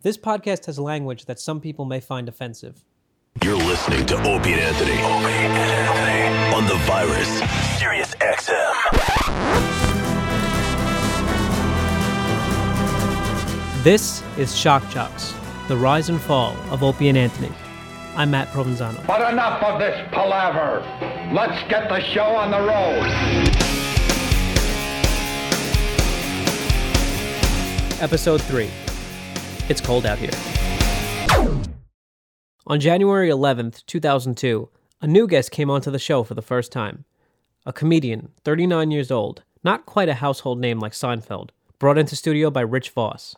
This podcast has language that some people may find offensive. You're listening to Opie and Anthony. Opie and Anthony. On the virus. Sirius XM. This is Shock Jocks, the rise and fall of Opie and Anthony. I'm Matt Provenzano. But enough of this palaver. Let's get the show on the road. Episode 3 It's Cold Out Here. On January 11th, 2002, a new guest came onto the show for the first time. A comedian, 39 years old, not quite a household name like Seinfeld, brought into studio by Rich Voss.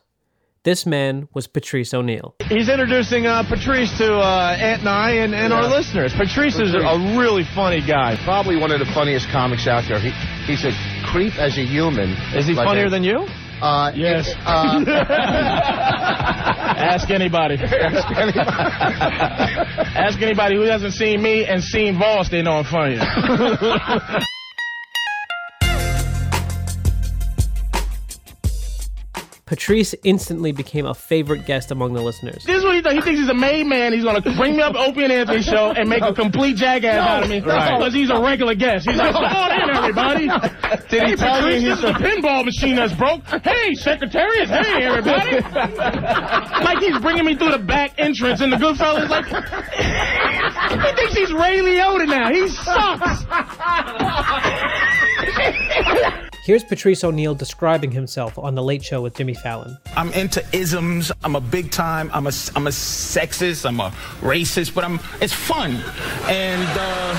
This man was Patrice O'Neal. He's introducing uh, Patrice to uh, Ant and I and, and our listeners. Patrice is a really funny guy. probably one of the funniest comics out there. He, he's a creep as a human. Is he Like funnier a- than you? Uh, Yes. Uh, Ask anybody. Ask anybody who hasn't seen me and seen Voss, they know I'm funny. Patrice instantly became a favorite guest among the listeners. This is what he does. He thinks he's a made man. He's going to bring me up Opie and Anthony show and make a complete jackass out of me because he's a regular guest. He's like, come on in, everybody. Did he hey, tell Patrice, he's this is a pinball machine that's broke. Hey, Secretariat. Hey, everybody. like he's bringing me through the back entrance and the good Goodfellas like, he thinks he's Ray Liotta now. He sucks. Here's Patrice O'Neal describing himself on The Late Show with Jimmy Fallon. I'm into isms. I'm a big time. I'm a I'm a sexist. I'm a racist. But I'm it's fun, and uh,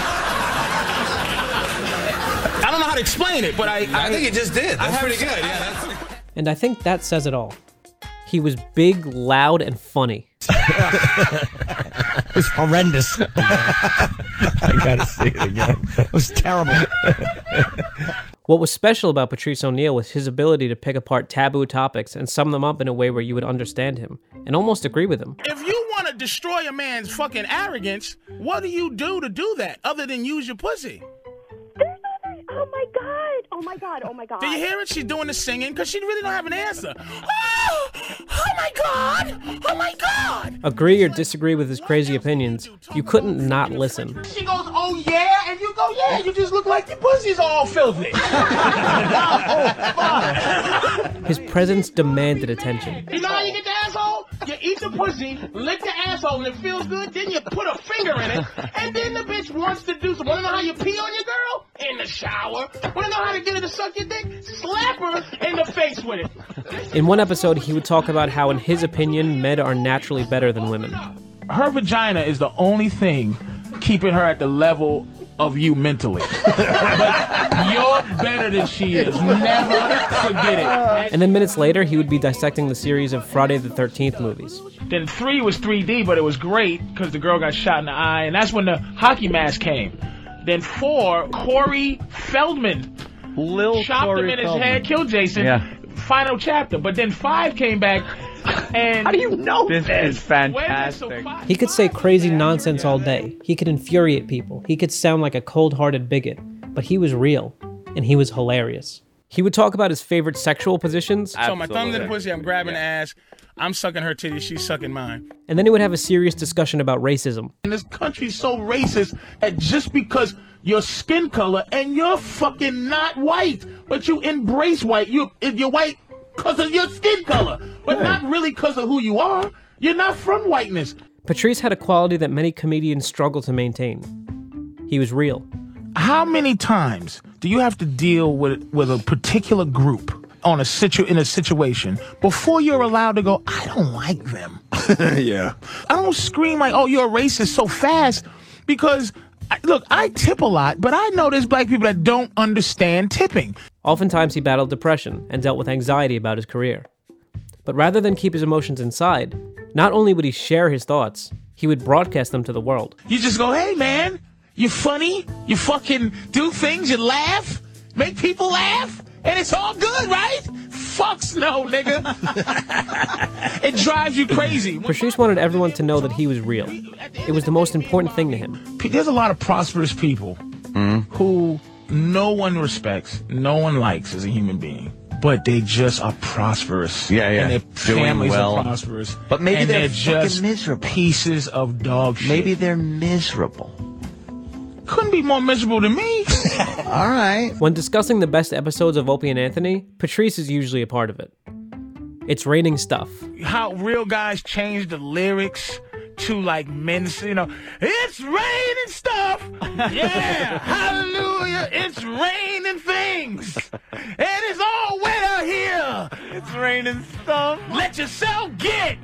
I don't know how to explain it. But I I, I think it just did. I That's have- pretty good. Yeah, that's And I think that says it all. He was big, loud, and funny. it was horrendous. I gotta see it again. It was terrible. What was special about Patrice O'Neal was his ability to pick apart taboo topics and sum them up in a way where you would understand him and almost agree with him. If you want to destroy a man's fucking arrogance, what do you do to do that other than use your pussy? There's nothing. Oh my god. Oh my god. Oh my god. Do you hear it? She's doing the singing because she really don't have an answer. Oh, oh my god! Oh my god! Agree or disagree with his crazy opinions, you couldn't not listen. She goes, oh yeah, and you go, yeah. You just look like your pussy's all filthy. Oh, his presence demanded attention. You know how you get the asshole? You eat the pussy, lick the asshole, and it feels good. Then you put a finger in it, and then the bitch wants to do something. Want to know how you pee on your girl? In the shower. Want to know how to get her to suck your dick? Slap her in the face with it. In one episode, he would talk about how, in his opinion, men are naturally better than women. Her vagina is the only thing keeping her at the level of you mentally. but you're better than she is. Never forget it. And then minutes later, he would be dissecting the series of Friday the 13th movies. Then three was 3D, but it was great because the girl got shot in the eye, and that's when the hockey mask came. Then four, Corey Feldman Lil chopped him Corey in his Feldman. head, killed Jason. Yeah. Final chapter. But then five came back, and how do you know This is fantastic? fantastic. He could say crazy nonsense all day. He could infuriate people. He could sound like a cold hearted bigot. But he was real, and he was hilarious. He would talk about his favorite sexual positions, So my thumb's in the pussy, I'm grabbing the ass, I'm sucking her titties, she's sucking mine. and then he would have a serious discussion about racism. And this country's so racist that just because your skin color and you're fucking not white, but you embrace white, you if you're white because of your skin color, but not really because of who you are. You're not from whiteness. Patrice had a quality that many comedians struggle to maintain. He was real. How many times do you have to deal with with a particular group on a situ in a situation before you're allowed to go? I don't like them. yeah. I don't scream like, "Oh, you're a racist" so fast because look, I tip a lot, but I know there's black people that don't understand tipping. Oftentimes, he battled depression and dealt with anxiety about his career. But rather than keep his emotions inside, not only would he share his thoughts, he would broadcast them to the world. You just go, "Hey, man, you're funny. You fucking do things. You laugh, make people laugh, and it's all good, right?" Fucks no, nigga. it drives you crazy. Patrice wanted everyone to know that he was real. It was the most important thing to him. There's a lot of prosperous people hmm? who no one respects, no one likes as a human being. but they just are prosperous. Yeah, yeah. And their Doing families well. are prosperous. But maybe and they're they're, just miserable. pieces of dog shit. Maybe they're miserable. Couldn't be more miserable than me. All right. When discussing the best episodes of Opie and Anthony, Patrice is usually a part of it. It's raining stuff. How real guys change the lyrics to like men's, you know, it's raining stuff. Yeah, hallelujah. It's raining things. And it's all wet out here. It's raining stuff. Let yourself get.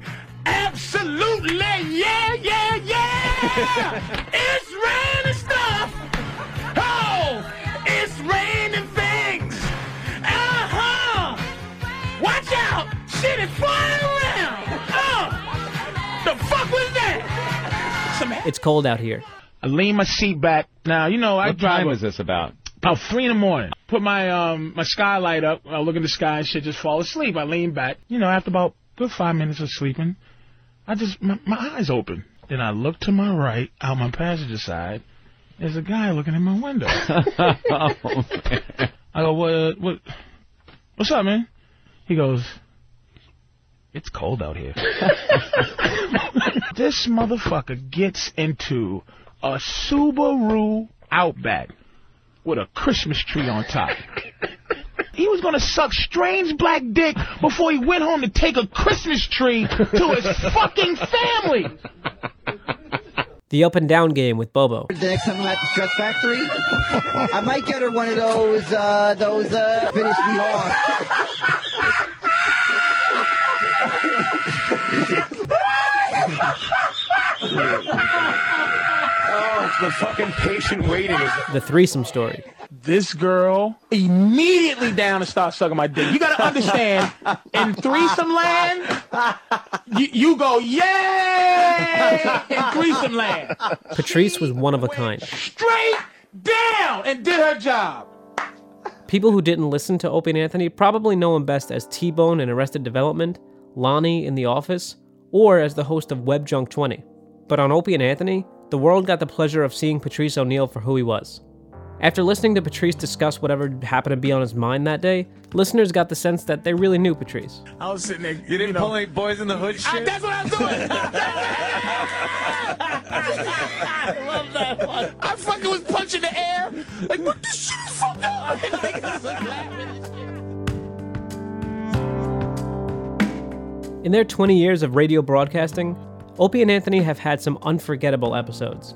Absolutely. Yeah, yeah, yeah. it's raining stuff. Oh, it's raining things. Uh huh. Watch out! Shit is flying around! Oh! The fuck was that? Some It's cold out here. I lean my seat back. Now, you know, I What drive time a- is this about? about three in the morning. Put my um my skylight up. I look in the sky and shit, just fall asleep. I lean back. You know, after about good five minutes of sleeping, I just my, my eyes open. Then I look to my right, out my passenger side. There's a guy looking in my window. oh. I go, what? What? What's up, man? He goes, it's cold out here. this motherfucker gets into a Subaru Outback with a Christmas tree on top. He was gonna suck strange black dick before he went home to take a Christmas tree to his fucking family. The up and down game with Bobo. The next time I'm at the Stress Factory, I might get her one of those, uh, those, uh, finish me off. Oh, the fucking patient waiting. The threesome story. This girl immediately down to start sucking my dick. You gotta understand, in threesome land, you, you go, yay! In threesome land. Patrice was one of a kind. Straight down and did her job. People who didn't listen to Opie and Anthony probably know him best as T Bone in Arrested Development, Lonnie in The Office, or as the host of Web Junk 20. But on Opie and Anthony, the world got the pleasure of seeing Patrice O'Neal for who he was. After listening to Patrice discuss whatever happened to be on his mind that day, listeners got the sense that they really knew Patrice. I was sitting there. You didn't know, pull any boys in the hood I, shit? that's what I was doing. I love that one. I fucking was punching the air. Like, what the shit is fucked up. In their 20 years of radio broadcasting, Opie and Anthony have had some unforgettable episodes.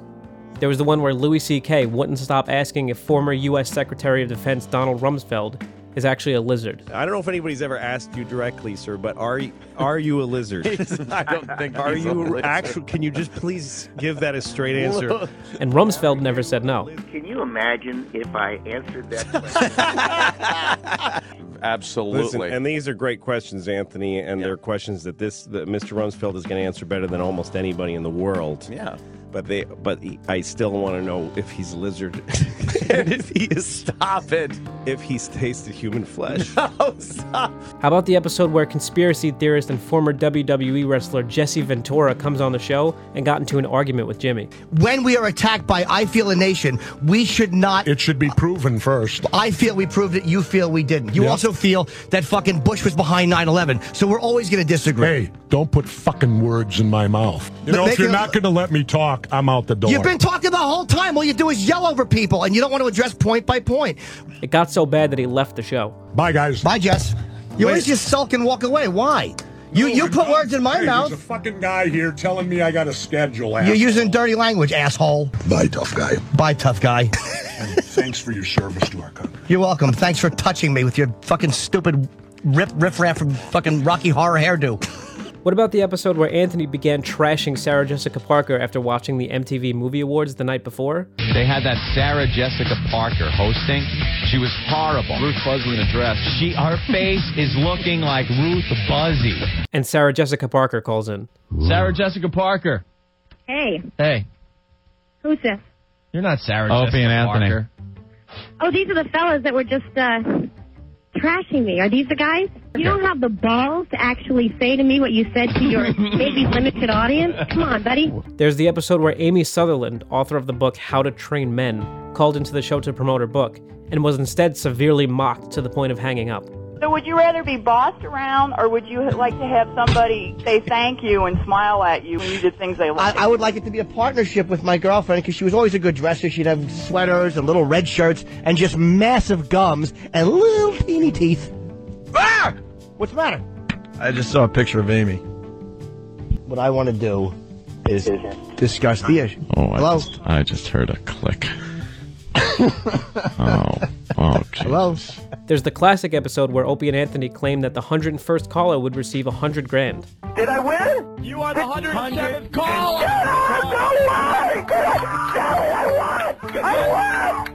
There was the one where Louis C.K. wouldn't stop asking if former U.S. Secretary of Defense Donald Rumsfeld is actually a lizard. I don't know if anybody's ever asked you directly, sir, but are you, are you a lizard? I don't think are he's you actually? Can you just please give that a straight answer? And Rumsfeld never said no. Can you imagine if I answered that question? Absolutely. Listen, and these are great questions, Anthony, and they're questions that this that Mr. Rumsfeld is going to answer better than almost anybody in the world. Yeah. But they, but he, I still want to know if he's a lizard, and if he is Stop it. if he's tasted human flesh. Oh, stop. How about the episode where conspiracy theorist and former WWE wrestler Jesse Ventura comes on the show and got into an argument with Jimmy? When we are attacked by I Feel a Nation, we should not. It should be proven first. I feel we proved it. You feel we didn't. You Yep. also feel that fucking Bush was behind 9 11. So we're always going to disagree. Hey, don't put fucking words in my mouth. You But know, if you're it- not going to let me talk, I'm out the door. You've been talking the whole time. All you do is yell over people, and you don't want to address point by point. It got so bad that he left the show. Bye, guys. Bye, Jess. You Wait. always just sulk and walk away. Why? You you put words in my hey, mouth. There's a fucking guy here telling me I got a schedule. You're using dirty language, asshole. Bye, tough guy. Bye, tough guy. Thanks for your service to our country. You're welcome. Thanks for touching me with your fucking stupid rip riff raff from fucking Rocky Horror hairdo. What about the episode where Anthony began trashing Sarah Jessica Parker after watching the MTV Movie Awards the night before? They had that Sarah Jessica Parker hosting. She was horrible. Ruth Buzzi in a dress. She, her face is looking like Ruth Buzzi. And Sarah Jessica Parker calls in. Sarah Jessica Parker. Hey, Hey, who's this? you're not Sarah Opie Jessica and Anthony. Parker. Oh, these are the fellas that were just uh, trashing me. Are these the guys? You don't have the balls to actually say to me what you said to your maybe limited audience? Come on, buddy. There's the episode where Amy Sutherland, author of the book How to Train Men, called into the show to promote her book and was instead severely mocked to the point of hanging up. So would you rather be bossed around, or would you like to have somebody say thank you and smile at you when you did things they I. I would like it to be a partnership with my girlfriend because she was always a good dresser. She'd have sweaters and little red shirts and just massive gums and little teeny teeth. Ah! What's the matter? I just saw a picture of Amy. What I want to do is discuss the issue. Oh, I Hello? just, I just heard a click. oh, oh, Hello? There's the classic episode where Opie and Anthony claimed that the 101st caller would receive 100 grand. Did I win? You are the 107th caller!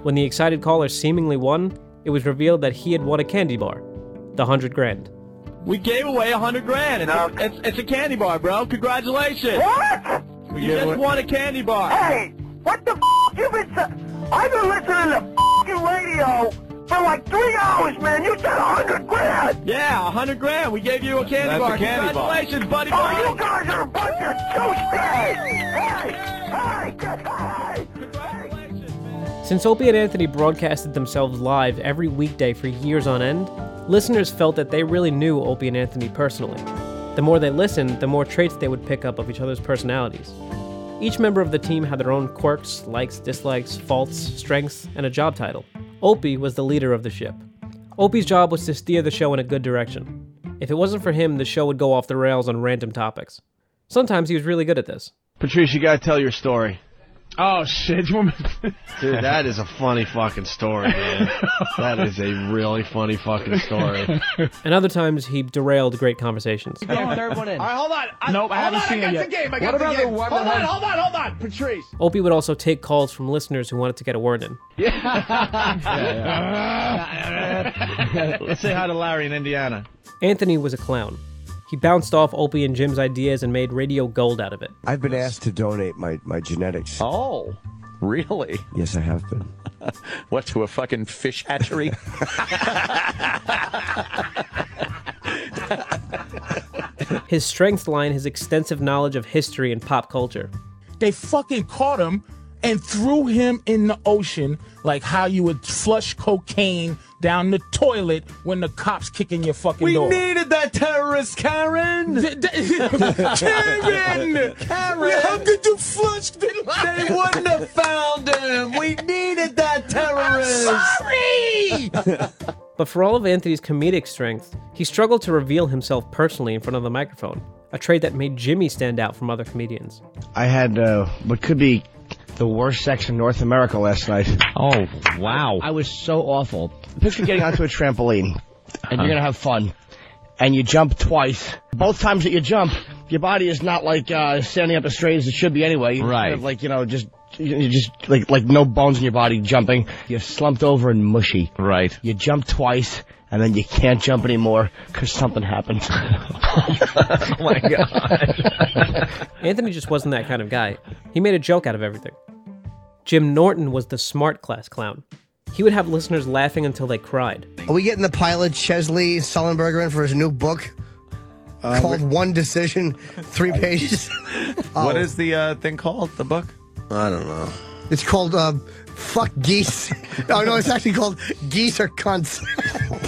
When the excited caller seemingly won, it was revealed that he had won a candy bar, the 100 grand. We gave away a hundred grand. It's, a, it's, it's a candy bar, bro. Congratulations. What? You just away- won a candy bar. Hey, what the f*** you been sa- I've been listening to f***ing radio for like three hours, man. You said a hundred grand. Yeah, a hundred grand. We gave you a candy That's bar. a candy bar. Congratulations, buddy. Oh, you guys are a bunch of douchebags. Hey, hey, get hey. Since Opie and Anthony broadcasted themselves live every weekday for years on end, listeners felt that they really knew Opie and Anthony personally. The more they listened, the more traits they would pick up of each other's personalities. Each member of the team had their own quirks, likes, dislikes, faults, strengths, and a job title. Opie was the leader of the ship. Opie's job was to steer the show in a good direction. If it wasn't for him, the show would go off the rails on random topics. Sometimes he was really good at this. Patrice, you gotta tell your story. Oh shit! You want me- Dude, that is a funny fucking story, man. that is a really funny fucking story. And other times he derailed great conversations. third one in. All right, hold on. I, Nope, I haven't on, seen I it yet. the game. I What got the about the game. one hold that on, has- hold on, hold on, Patrice. Opie would also take calls from listeners who wanted to get a word in. Yeah. Let's say hi to Larry in Indiana. Anthony was a clown. He bounced off Opie and Jim's ideas and made radio gold out of it. I've been asked to donate my, my genetics. Oh, really? Yes, I have been. what to a fucking fish hatchery? His strengths lie in his extensive knowledge of history and pop culture. They fucking caught him and threw him in the ocean like how you would flush cocaine down the toilet when the cops kick in your fucking We door. We needed that terrorist, Karen. Karen! Karen! How could you flush the They wouldn't have found him. We needed that terrorist. Sorry! But for all of Anthony's comedic strength, he struggled to reveal himself personally in front of the microphone, a trait that made Jimmy stand out from other comedians. I had uh, what could be the worst sex in North America last night. Oh, wow. I was so awful. Picture getting onto a trampoline, and you're gonna have fun, and you jump twice. Both times that you jump, your body is not like uh, standing up as straight as it should be anyway. You Right. kind of like you know, just you you just like like no bones in your body jumping. You're slumped over and mushy. Right. You jump twice, and then you can't jump anymore because something happened. oh my god. Anthony just wasn't that kind of guy. He made a joke out of everything. Jim Norton was the smart class clown. He would have listeners laughing until they cried. Are we getting the pilot Chesley Sullenberger in for his new book called One Decision, three pages? What Oh. is the uh, thing called? The book? I don't know. It's called uh, Fuck Geese. oh no, it's actually called Geese or Cunts.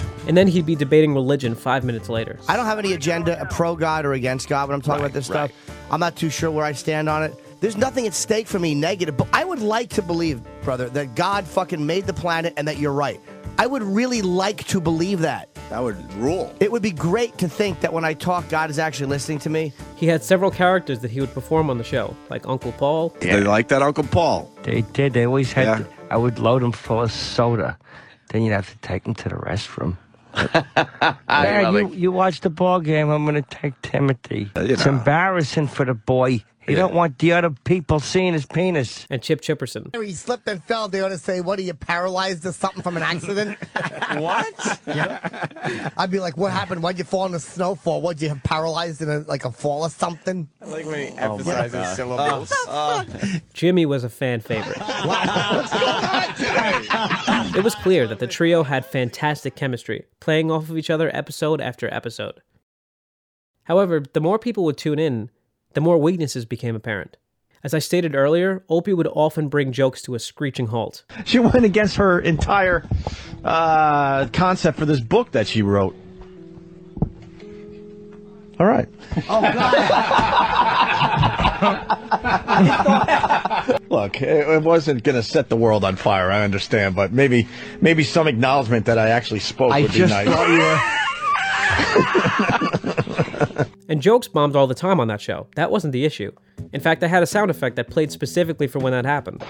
And then he'd be debating religion five minutes later. I don't have any agenda pro God or against God when I'm talking about this stuff. I'm not too sure where I stand on it. There's nothing at stake for me negative, but I would like to believe, brother, that God fucking made the planet and that you're right. I would really like to believe that. That would rule. It would be great to think that when I talk, God is actually listening to me. He had several characters that he would perform on the show, like Uncle Paul. They like that Uncle Paul. They did. They always had. Yeah. to- I would load them full of soda. Then you'd have to take them to the restroom. Dad, you, it. you watch the ball game. I'm going to take Timothy. Uh, you It's know. embarrassing for the boy. He don't want the other people seeing his penis. And Chip Chipperson. He slipped and fell. They ought to say, "What are you paralyzed or something from an accident?" What? yeah. I'd be like, "What happened? Why'd you fall in the snow for? What'd you have paralyzed in a, like a fall or something?" I like when he Oh, emphasizes God. syllables. Jimmy was a fan favorite. It was clear that the trio had fantastic chemistry, playing off of each other episode after episode. However, the more people would tune in, the more weaknesses became apparent. As I stated earlier, Opie would often bring jokes to a screeching halt. She went against her entire uh, concept for this book that she wrote. All right. Oh, God. Look, it, it wasn't going to set the world on fire. I understand, but maybe maybe some acknowledgement that I actually spoke I would just be nice. thought you were. And jokes bombed all the time on that show. That wasn't the issue. In fact, I had a sound effect that played specifically for when that happened.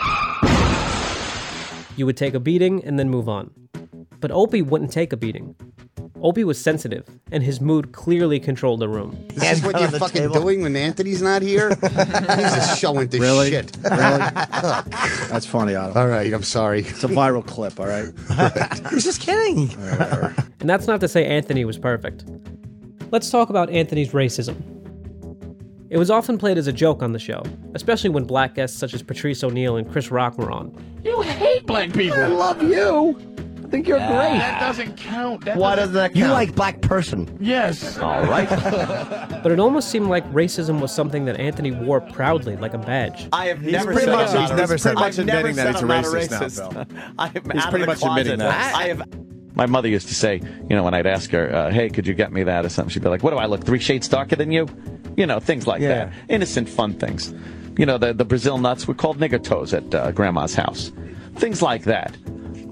You would take a beating and then move on. But Opie wouldn't take a beating. Opie was sensitive, and his mood clearly controlled the room. This is what you're fucking doing when Anthony's not here? He's just showing this Really? shit. Really? That's funny, Otto. All right, I'm sorry. It's a viral clip, all right? He's just kidding. And that's not to say Anthony was perfect. Let's talk about Anthony's racism. It was often played as a joke on the show, especially when black guests such as Patrice O'Neal and Chris Rock were on. You hate black people. I love you. I think you're great. That doesn't count. That Why doesn't- does that count? You like black person. Yes. All right. But it almost seemed like racism was something that Anthony wore proudly, like a badge. I have He's never pretty said much- I'm he's never a said- racist. much I've never admitting said that I'm he's a not racist now, racist. I am He's out pretty of the much admitting that. I have My mother used to say, you know, when I'd ask her, uh, "Hey, could you get me that or something?" She'd be like, "What do I look three shades darker than you?" You know, things like Yeah. that. Innocent, fun things. You know, the the Brazil nuts were called nigger toes at uh, Grandma's house. Things like that.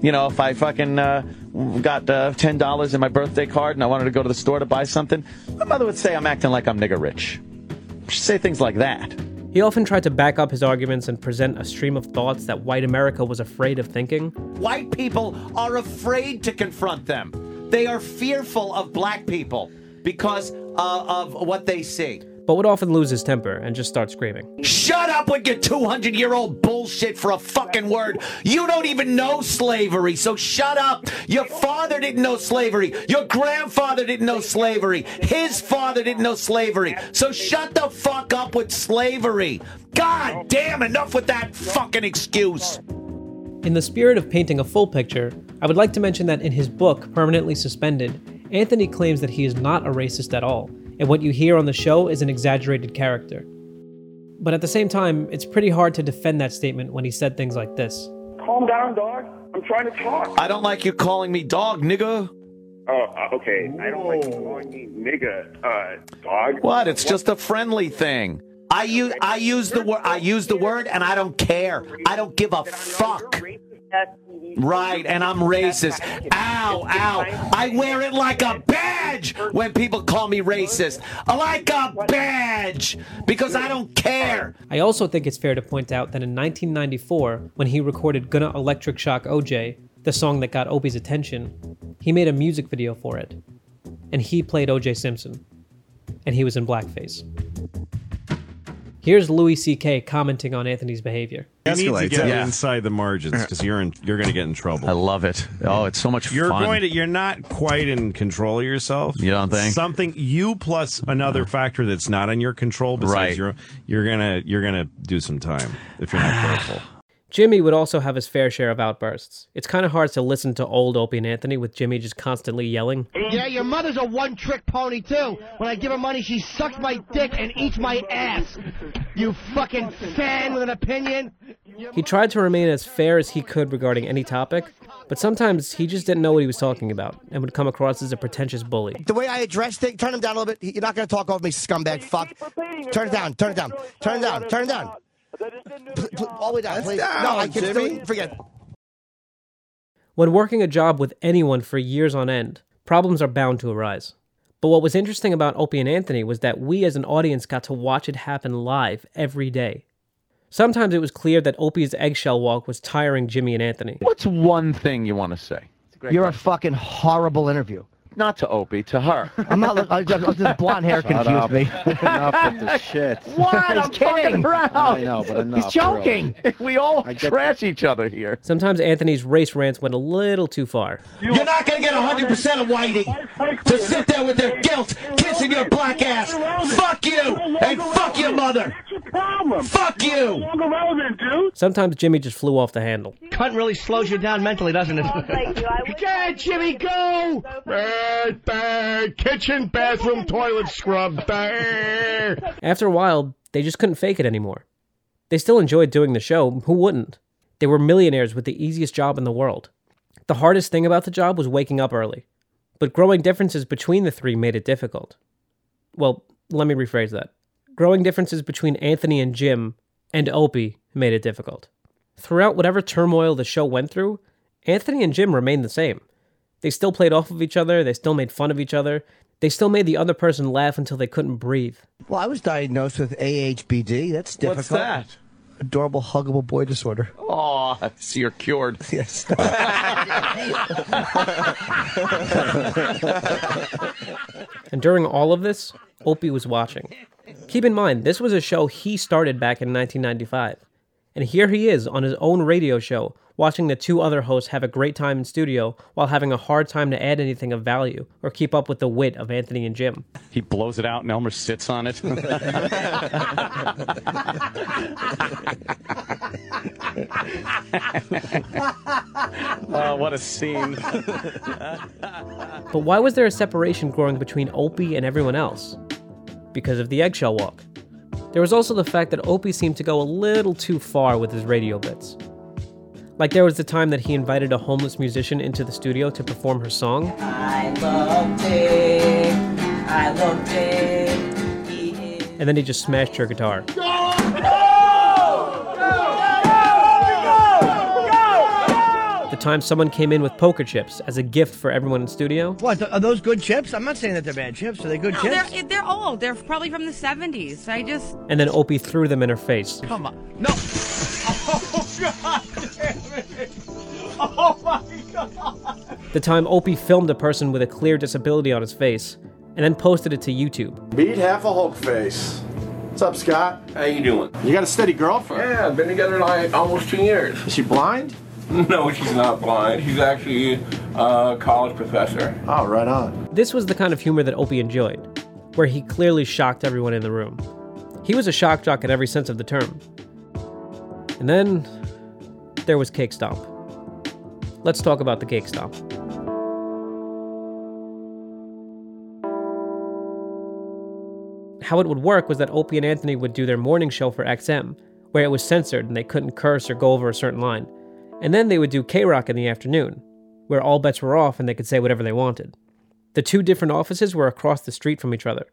You know, if I fucking uh, got uh, ten dollars in my birthday card and I wanted to go to the store to buy something, my mother would say I'm acting like I'm nigger rich. She'd say things like that. He often tried to back up his arguments and present a stream of thoughts that white America was afraid of thinking. White people are afraid to confront them. They are fearful of black people because uh, of what they see. But would often lose his temper and just start screaming. Shut up with your 200 year old bullshit for a fucking word. You don't even know slavery, so shut up. Your father didn't know slavery. Your grandfather didn't know slavery. His father didn't know slavery. So shut the fuck up with slavery. God damn, enough with that fucking excuse. In the spirit of painting a full picture, I would like to mention that in his book, Permanently Suspended, Anthony claims that he is not a racist at all, and what you hear on the show is an exaggerated character. But at the same time, it's pretty hard to defend that statement when he said things like this. Calm down, dog. I'm trying to talk. I don't like you calling me dog, nigga. Oh, uh, okay. I don't like you calling me nigga, uh, dog. What? It's just a friendly thing. I use I use the word I use the word and I don't care. I don't give a fuck. Right, and I'm racist. Ow, ow. I wear it like a badge when people call me racist. Like a badge because I don't care. I also think it's fair to point out that in 1994, when he recorded Gonna Electric Shock OJ, the song that got Opie's attention, he made a music video for it. And he played OJ Simpson. And he was in blackface. Here's Louis C.K. commenting on Anthony's behavior. You need to get yeah. inside the margins because you're in, you're going to get in trouble. I love it. Oh, it's so much You're fun. going to. You're not quite in control of yourself. You don't think? something you plus another factor that's not in your control besides Right. your you're gonna you're gonna do some time if you're not careful. Jimmy would also have his fair share of outbursts. It's kind of hard to listen to old Opie and Anthony with Jimmy just constantly yelling. Yeah, your mother's a one-trick pony too. When I give her money, she sucks my dick and eats my ass. You fucking fan with an opinion. He tried to remain as fair as he could regarding any topic, but sometimes he just didn't know what he was talking about and would come across as a pretentious bully. The way I address it, turn him down a little bit. You're not going to talk over me, scumbag fuck. Turn it down, turn it down, turn it down, turn it down. Pl- pl- All the way down, please. down, no, I can Jimmy. still forget. When working a job with anyone for years on end, problems are bound to arise. But what was interesting about Opie and Anthony was that we as an audience got to watch it happen live every day. Sometimes it was clear that Opie's eggshell walk was tiring Jimmy and Anthony. What's one thing you want to say? You're a fucking horrible interview. Not to Opie, to her. I'm not. look- I just, this blonde hair Shut confused up. me. enough with the shit. What? He's I'm kidding. fucking around. I know, but enough. He's joking. We all I get- trash each other here. Sometimes Anthony's race rants went a little too far. You're not going to get 100% of Whitey to sit there with their guilt kissing your black ass. Fuck you and fuck your mother. Fuck you. irrelevant, dude. Sometimes Jimmy just flew off the handle. Cunt really slows you down mentally, doesn't it? Go, Jimmy, go! Bad, bad, kitchen, bathroom, toilet scrub. Bad. After a while, they just couldn't fake it anymore. They still enjoyed doing the show, who wouldn't? They were millionaires with the easiest job in the world. The hardest thing about the job was waking up early, but growing differences between the three made it difficult. Well, let me rephrase that. Growing differences between Anthony and Jim and Opie made it difficult. Throughout whatever turmoil the show went through, Anthony and Jim remained the same. They still played off of each other, they still made fun of each other, they still made the other person laugh until they couldn't breathe. Well, I was diagnosed with AHBD. That's difficult. What's that? Adorable, huggable boy disorder. Oh, so you're cured. Yes. And during all of this, Opie was watching. Keep in mind, this was a show he started back in 1995. And here he is on his own radio show, watching the two other hosts have a great time in studio while having a hard time to add anything of value or keep up with the wit of Anthony and Jim. He blows it out and Elmer sits on it. oh, what a scene. But why was there a separation growing between Opie and everyone else? Because of the eggshell walk. There was also the fact that Opie seemed to go a little too far with his radio bits. Like there was the time that he invited a homeless musician into the studio to perform her song, I love Dick. I love Dick. and then he just smashed her guitar. The time someone came in with poker chips as a gift for everyone in studio, What, are those good chips? I'm not saying that they're bad chips. Are they good No, chips? they're they're old. They're probably from the 70s. I just and then Opie threw them in her face. Come on. No. Oh, God damn it. Oh, my God. The time Opie filmed a person with a clear disability on his face and then posted it to YouTube. Beat half a Hulk face. What's up, Scott? How you doing? You got a steady girlfriend? Yeah, been together like almost two years. Is she blind? No, she's not blind. She's actually a college professor. Oh, right on. This was the kind of humor that Opie enjoyed, where he clearly shocked everyone in the room. He was a shock jock in every sense of the term. And then there was Cake Stomp. Let's talk about the Cake Stomp. How it would work was that Opie and Anthony would do their morning show for XM, where it was censored and they couldn't curse or go over a certain line. And then they would do K Rock in the afternoon, where all bets were off and they could say whatever they wanted. The two different offices were across the street from each other,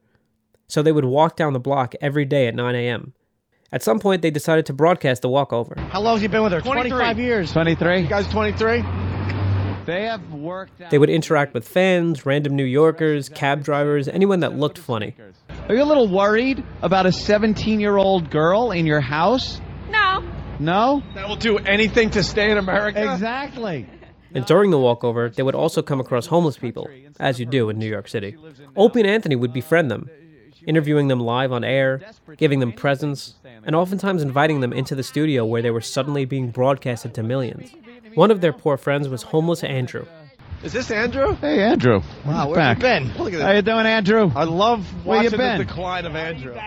so they would walk down the block every day at 9 a.m. At some point, they decided to broadcast the walkover. How long has he been with her? 25 years. 23. You guys 23? They have worked out. They would interact with fans, random New Yorkers, cab drivers, anyone that looked funny. Are you a little worried about a 17 year old girl in your house? no. No? That will do anything to stay in America. Exactly. And during the walkover, they would also come across homeless people, as you do in New York City. Opie and Anthony would befriend them, interviewing them live on air, giving them presents, and oftentimes inviting them into the studio where they were suddenly being broadcasted to millions. One of their poor friends was homeless Andrew. Is this Andrew? Hey, Andrew. Wow, where Back. have you been? Look at How you doing, Andrew? I love Where you watching been? the decline of Andrew.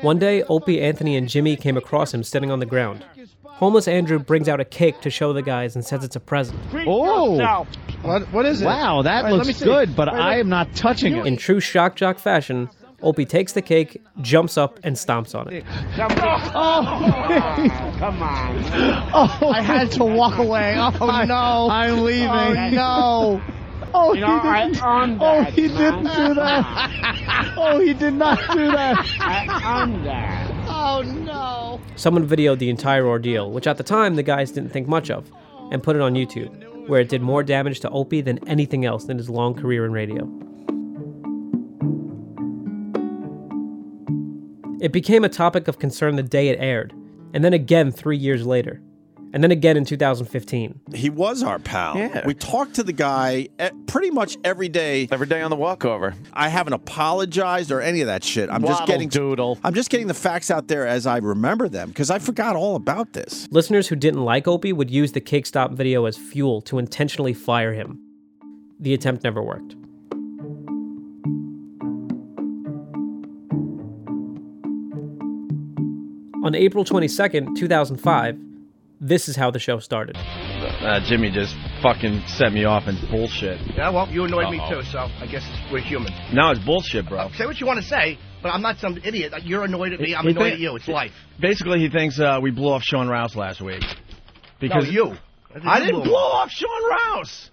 One day, Opie, Anthony, and Jimmy came across him sitting on the ground. Homeless Andrew brings out a cake to show the guys and says it's a present. Oh. What, what is it? Wow, that Wait, let me looks good, but Wait, I am not touching it. In true shock jock fashion, Opie takes the cake, jumps up, and stomps on it. Come on. Oh, I had to walk away. Oh, no. I'm leaving. Oh, no. Oh, You know, he didn't. earned oh, he man. didn't do that. oh, he did not do that. I earned that. Oh, no. Someone videoed the entire ordeal, which at the time the guys didn't think much of, and put it on YouTube, where it did more damage to Opie than anything else in his long career in radio. It became a topic of concern the day it aired, and then again three years later, and then again in 2015. He was our pal. Yeah. We talked to the guy e- pretty much every day. Every day on the walkover. I haven't apologized or any of that shit. I'm just Waddle getting doodle. I'm just getting the facts out there as I remember them because I forgot all about this. Listeners who didn't like Opie would use the Cake Stomp video as fuel to intentionally fire him. The attempt never worked. On April 22nd, 2005, this is how the show started. Uh, Jimmy just fucking set me off and bullshit. Yeah, well, you annoyed me Uh-oh. too, so I guess we're human. No, it's bullshit, bro. Say what you want to say, but I'm not some idiot. You're annoyed at me. I'm He annoyed thi- at you. It's life. Basically, he thinks uh, we blew off Sean Rouse last week. Because no, you. I didn't blow off Sean Rouse.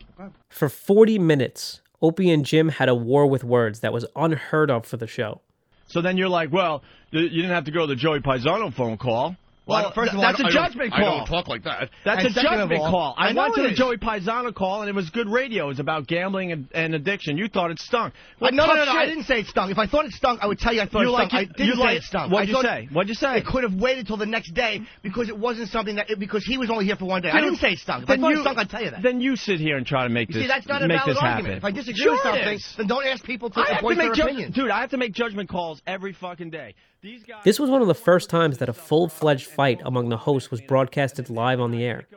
For 40 minutes, Opie and Jim had a war with words that was unheard of for the show. So then you're like, well, you didn't have to go to the Joey Paisano phone call. Well, Well, first of all, that's I a don't- judgment I don't talk like that. That's And a judgment all, call. I, I know went to it the is. Joey Paisano call, and it was good radio. It was about gambling and, and addiction. You thought it stunk. Uh, well, no, no, no, no. I didn't say it stunk. If I thought it stunk, I would tell you I thought You it like stunk. it- I didn't you say like- it stunk. what'd I you say? What'd you say? It could have waited till the next day because it wasn't something that because he was only here for one day. I didn't say it stunk. If I thought you- it stunk, I'd tell you that. Then you sit here and try to make You this see, that's not a make valid this argument. happen. If I disagree Sure with something, then don't ask people to have voice their opinion. dude. I have to make judgment calls every fucking day. These guys. This was one of the first times that a full fledged fight among the hosts was broadcasted live on the air.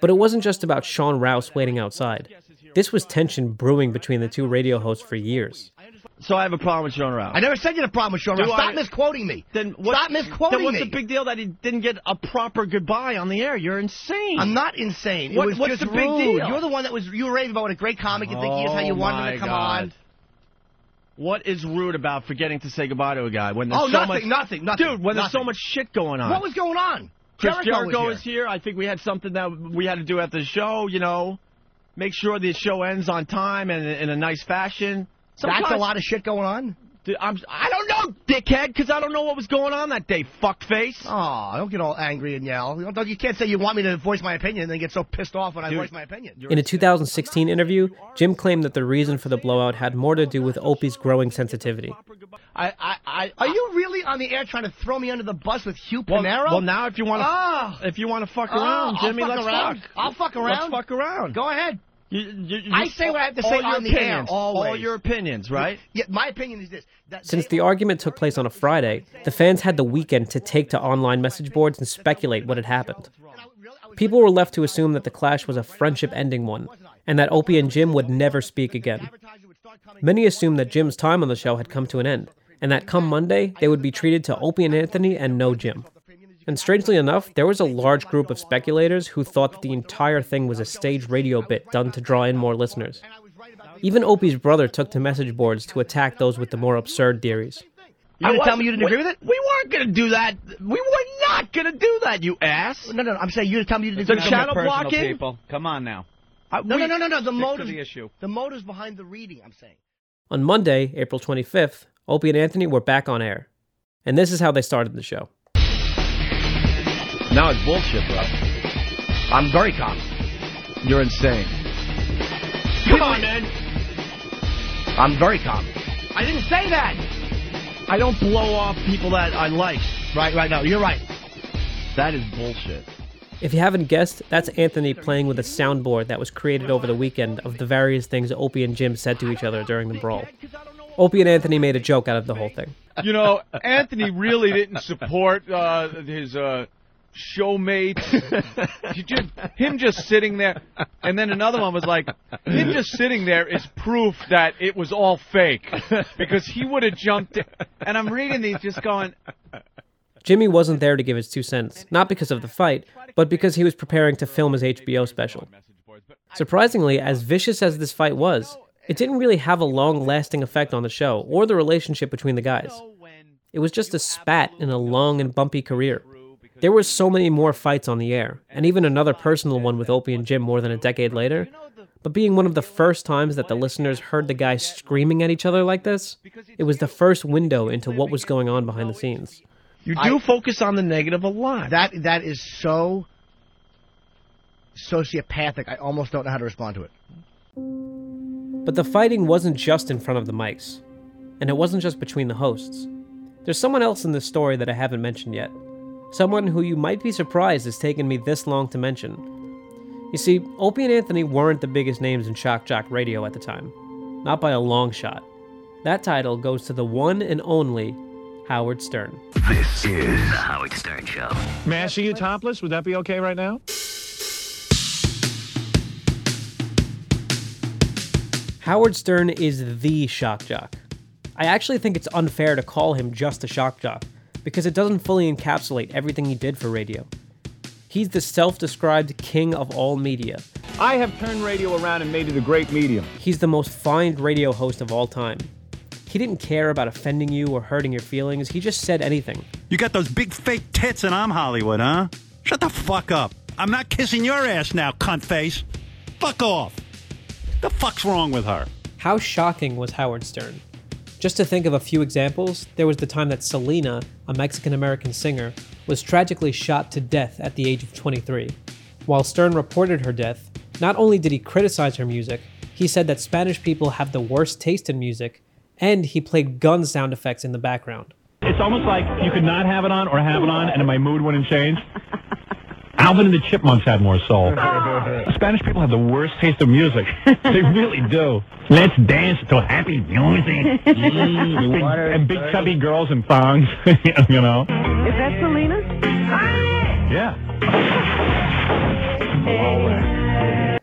But it wasn't just about Sean Rouse waiting outside. This was tension brewing between the two radio hosts for years. So I have a problem with Sean Rouse. I never said you had a problem with Sean Do Rouse. Stop I- misquoting me. Then what, Stop misquoting Then what's me. the big deal that he didn't get a proper goodbye on the air? You're insane. I'm not insane. What- it was what's just the big rude. deal? You're the one that was you were raving about what a great comic you think he is, how you Oh, wanted him to come God. on. What is rude about forgetting to say goodbye to a guy when there's Oh, so nothing, much, nothing, nothing, dude? When there's so much shit going on. What was going on? Chris Jericho, Jericho is here. I think we had something that we had to do at the show. You know, make sure the show ends on time and in a nice fashion. That's a lot of shit going on. Dude, I'm, I don't know, dickhead, because I don't know what was going on that day, fuckface. Oh, don't get all angry and yell. You, don't, you can't say you want me to voice my opinion and then get so pissed off when I voice my opinion. In a 2016 interview, Jim claimed that the reason for the blowout had more to do with Opie's growing sensitivity. I, I, I, Are you really on the air trying to throw me under the bus with Hugh well, Panero? well, now if you want to, Ah. if you want to fuck Oh, around, I'll Jimmy, fuck let's around. fuck. I'll fuck around. Let's fuck around. Go ahead. You, you, you, I say what I have to say your on the air, always. All your opinions, right? Yeah, my opinion is this. That Since the argument took place on a Friday, the fans had the weekend to take to online message boards and speculate what had happened. People were left to assume that the clash was a friendship ending one, and that Opie and Jim would never speak again. Many assumed that Jim's time on the show had come to an end, and that come Monday, they would be treated to Opie and Anthony and no Jim. And strangely enough, there was a large group of speculators who thought that the entire thing was a staged radio bit done to draw in more listeners. Even Opie's brother took to message boards to attack those with the more absurd theories. You gonna tell me you didn't wasn't- agree with it? We weren't going to do that. We were not going to do that, you ass. No, no, I'm saying you tell me you didn't agree with channel it. blocking? people. Come on now. I- No, we- no, no, no, no. The Stick to motives. the issue. The motives behind the reading. I'm saying. On Monday, April 25th, Opie and Anthony were back on air. And this is how they started the show. Now it's bullshit, bro. I'm very calm. You're insane. Come on, man. I'm very calm. I didn't say that. I don't blow off people that I like. Right, right. now. you're right. That is bullshit. If you haven't guessed, that's Anthony playing with a soundboard that was created over the weekend of the various things Opie and Jim said to each other during the brawl. Opie and Anthony made a joke out of the whole thing. You know, Anthony really didn't support uh, his uh, showmates. He just, him just sitting there, and then another one was like, him just sitting there is proof that it was all fake because he would have jumped. In. And I'm reading these, just going, Jimmy wasn't there to give his two cents, not because of the fight, but because he was preparing to film his HBO special. Surprisingly, as vicious as this fight was, it didn't really have a long lasting effect on the show or the relationship between the guys. It was just a spat in a long and bumpy career. There were so many more fights on the air, and even another personal one with Opie and Jim more than a decade later. But being one of the first times that the listeners heard the guys screaming at each other like this, it was the first window into what was going on behind the scenes. You do focus on the negative a lot. That that is so sociopathic. I almost don't know how to respond to it. But the fighting wasn't just in front of the mics, and it wasn't just between the hosts. There's someone else in this story that I haven't mentioned yet. Someone who you might be surprised has taken me this long to mention. You see, Opie and Anthony weren't the biggest names in shock jock radio at the time. Not by a long shot. That title goes to the one and only Howard Stern. This is the Howard Stern Show. May I see you topless? Would that be okay right now? Howard Stern is the shock jock. I actually think it's unfair to call him just a shock jock because it doesn't fully encapsulate everything he did for radio. He's the self described king of all media. I have turned radio around and made it a great medium. He's the most fined radio host of all time. He didn't care about offending you or hurting your feelings, he just said anything. You got those big fake tits and I'm Hollywood, huh? Shut the fuck up. I'm not kissing your ass now, cunt face. Fuck off. The fuck's wrong with her? How shocking was Howard Stern? Just to think of a few examples, there was the time that Selena, a Mexican American singer, was tragically shot to death at the age of 23. While Stern reported her death, not only did he criticize her music, he said that Spanish people have the worst taste in music, and he played gun sound effects in the background. It's almost like you could not have it on or have it on, and my mood wouldn't change. Alvin and the Chipmunks had more soul. Spanish people have the worst taste of music. they really do. Let's dance to happy music. big, and big chubby girls in thongs, you know. Is that Selena? Yeah.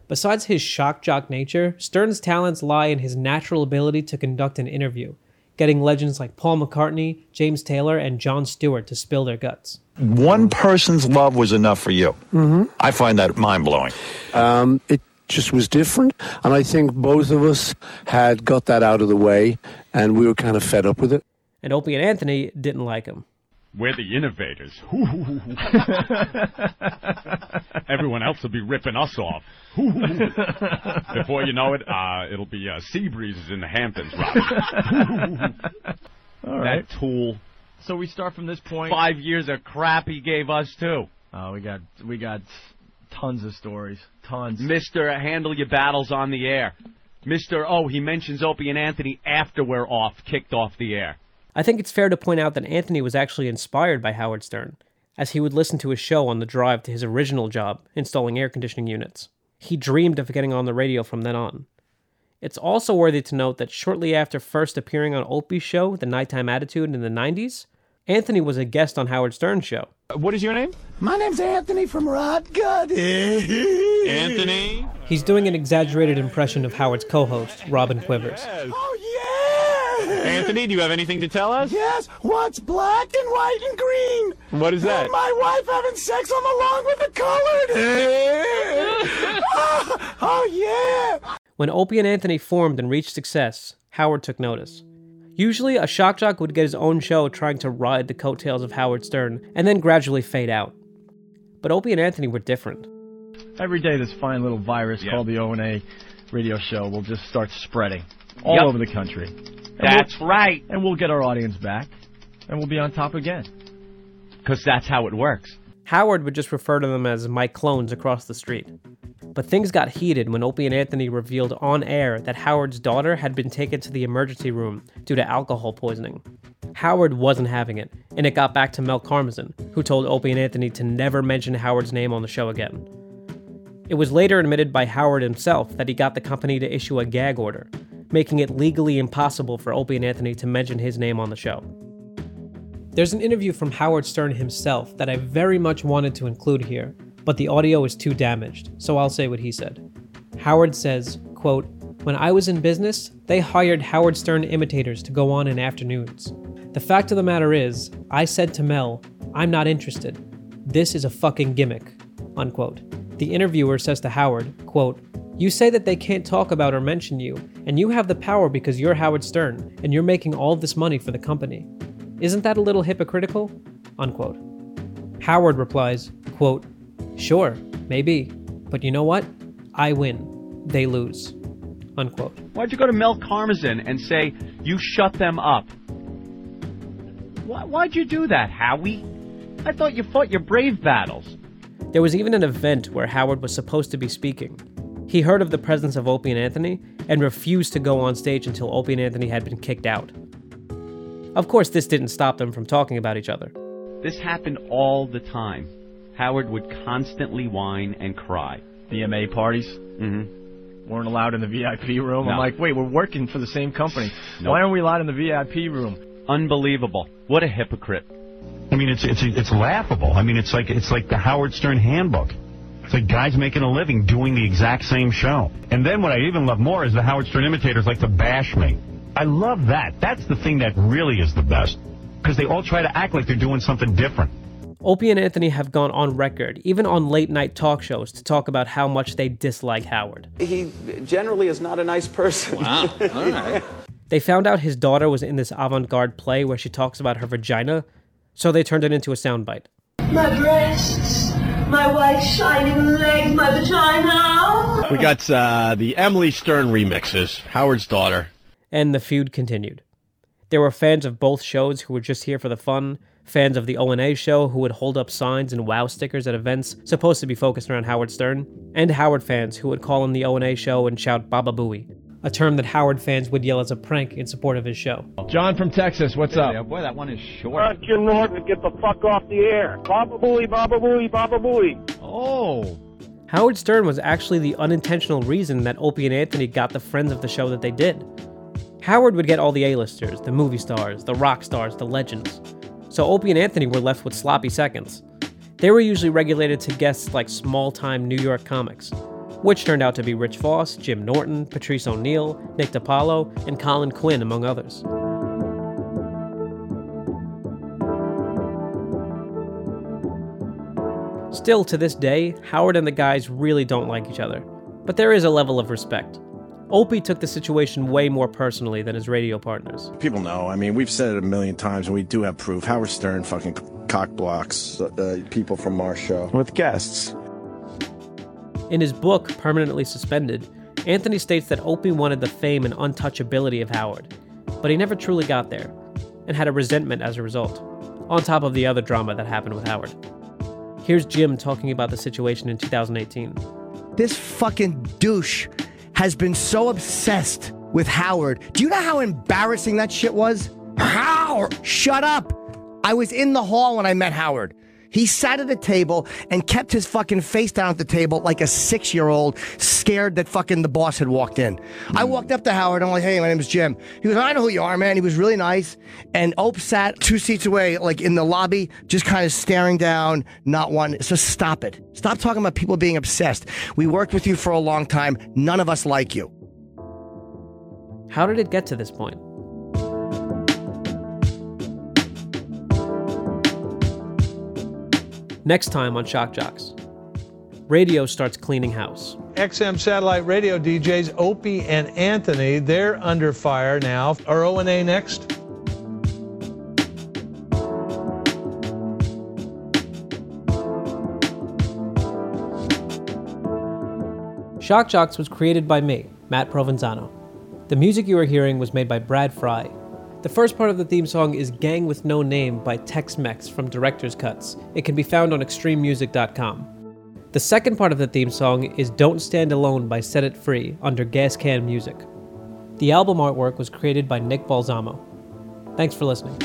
Besides his shock jock nature, Stern's talents lie in his natural ability to conduct an interview, getting legends like Paul McCartney, James Taylor, and John Stewart to spill their guts. One person's love was enough for you. Mm-hmm. I find that mind blowing. Um, it just was different, and I think both of us had got that out of the way, and we were kind of fed up with it. And Opie and Anthony didn't like him. We're the innovators. Everyone else will be ripping us off. Before you know it, uh, it'll be uh, sea breezes in the Hamptons, Rob. All right. That tool. So we start from this point. Five years of crap he gave us too. Oh, we got we got tons of stories. Tons. Mister, handle your battles on the air. Mister, oh, he mentions Opie and Anthony after we're off, kicked off the air. I think it's fair to point out that Anthony was actually inspired by Howard Stern, as he would listen to his show on the drive to his original job, installing air conditioning units. He dreamed of getting on the radio from then on. It's also worthy to note that shortly after first appearing on Opie's show, The Nighttime Attitude, in the 90s, Anthony was a guest on Howard Stern's show. What is your name? My name's Anthony from Rod Gut. Anthony. He's doing an exaggerated impression of Howard's co host, Robin Quivers. Oh, yeah! Anthony, do you have anything to tell us? Yes, what's black and white and green? What is that? My wife having sex on the lawn with the colored. oh, oh, yeah! When Opie and Anthony formed and reached success, Howard took notice. Usually, a shock jock would get his own show trying to ride the coattails of Howard Stern and then gradually fade out. But Opie and Anthony were different. Every day, this fine little virus Yeah. called the O and A radio show will just start spreading all Yep. over the country. And That's we'll- right. And we'll get our audience back, and we'll be on top again. Because that's how it works. Howard would just refer to them as my clones across the street. But things got heated when Opie and Anthony revealed on air that Howard's daughter had been taken to the emergency room due to alcohol poisoning. Howard wasn't having it, and it got back to Mel Karmazin, who told Opie and Anthony to never mention Howard's name on the show again. It was later admitted by Howard himself that he got the company to issue a gag order, making it legally impossible for Opie and Anthony to mention his name on the show. There's an interview from Howard Stern himself that I very much wanted to include here, but the audio is too damaged, so I'll say what he said. Howard says, quote, When I was in business, they hired Howard Stern imitators to go on in afternoons. The fact of the matter is, I said to Mel, I'm not interested. This is a fucking gimmick. Unquote. The interviewer says to Howard, quote, You say that they can't talk about or mention you, and you have the power because you're Howard Stern, and you're making all this money for the company. Isn't that a little hypocritical? Unquote. Howard replies, quote, Sure, maybe. But you know what? I win. They lose. Unquote. Why'd you go to Mel Karmazin and say, you shut them up? Why, why'd you do that, Howie? I thought you fought your brave battles. There was even an event where Howard was supposed to be speaking. He heard of the presence of Opie and Anthony and refused to go on stage until Opie and Anthony had been kicked out. Of course, this didn't stop them from talking about each other. This happened all the time. Howard would constantly whine and cry. DMA parties Mm-hmm. weren't allowed in the VIP room. I'm like, wait, we're working for the same company. Nope. Why aren't we allowed in the VIP room? Unbelievable. What a hypocrite. I mean, it's it's it's laughable. I mean, it's like it's like the Howard Stern handbook. It's like guys making a living doing the exact same show. And then what I even love more is the Howard Stern imitators like to bash me. I love that. That's the thing that really is the best. Because they all try to act like they're doing something different. Opie and Anthony have gone on record, even on late night talk shows, to talk about how much they dislike Howard. He generally is not a nice person. Wow. All right. They found out his daughter was in this avant garde play where she talks about her vagina, so they turned it into a soundbite. My breasts, my white shining legs, my vagina. We got uh, the Emily Stern remixes, Howard's daughter. And the feud continued. There were fans of both shows who were just here for the fun, fans of the O&A show who would hold up signs and wow stickers at events supposed to be focused around Howard Stern, and Howard fans who would call in the O&A show and shout Baba Booey, a term that Howard fans would yell as a prank in support of his show. John from Texas, what's up? Yeah, boy, that one is short. Uh, Jim Norton, get the fuck off the air. Baba booey, baba booey, baba booey. Oh. Howard Stern was actually the unintentional reason that Opie and Anthony got the friends of the show that they did. Howard would get all the A-listers, the movie stars, the rock stars, the legends. So Opie and Anthony were left with sloppy seconds. They were usually regulated to guests like small-time New York comics, which turned out to be Rich Voss, Jim Norton, Patrice O'Neal, Nick DiPaolo, and Colin Quinn, among others. Still, to this day, Howard and the guys really don't like each other, but there is a level of respect. Opie took the situation way more personally than his radio partners. People know. I mean, we've said it a million times, and we do have proof. Howard Stern fucking cock blocks uh, people from our show. With guests. In his book, Permanently Suspended, Anthony states that Opie wanted the fame and untouchability of Howard, but he never truly got there, and had a resentment as a result, on top of the other drama that happened with Howard. Here's Jim talking about the situation in 2018. This fucking douche has been so obsessed with Howard. Do you know how embarrassing that shit was? Howard, shut up. I was in the hall when I met Howard. He sat at a table and kept his fucking face down at the table like a six year old, scared that fucking the boss had walked in. I hmm. walked up to Howard. I'm like, hey, my name is Jim. He goes, I know who you are, man. He was really nice. And Ope sat two seats away, like in the lobby, just kind of staring down, not one. So stop it. Stop talking about people being obsessed. We worked with you for a long time. None of us like you. How did it get to this point? Next time on Shock Jocks. Radio starts cleaning house. XM satellite radio DJs Opie and Anthony, they're under fire now. Are O&A next? Shock Jocks was created by me, Matt Provenzano. The music you are hearing was made by Brad Fry. The first part of the theme song is Gang with No Name by Tex Mex from Director's Cuts. It can be found on extrememusic.com. The second part of the theme song is Don't Stand Alone by Set It Free under Gas Can Music. The album artwork was created by Nick Balsamo. Thanks for listening.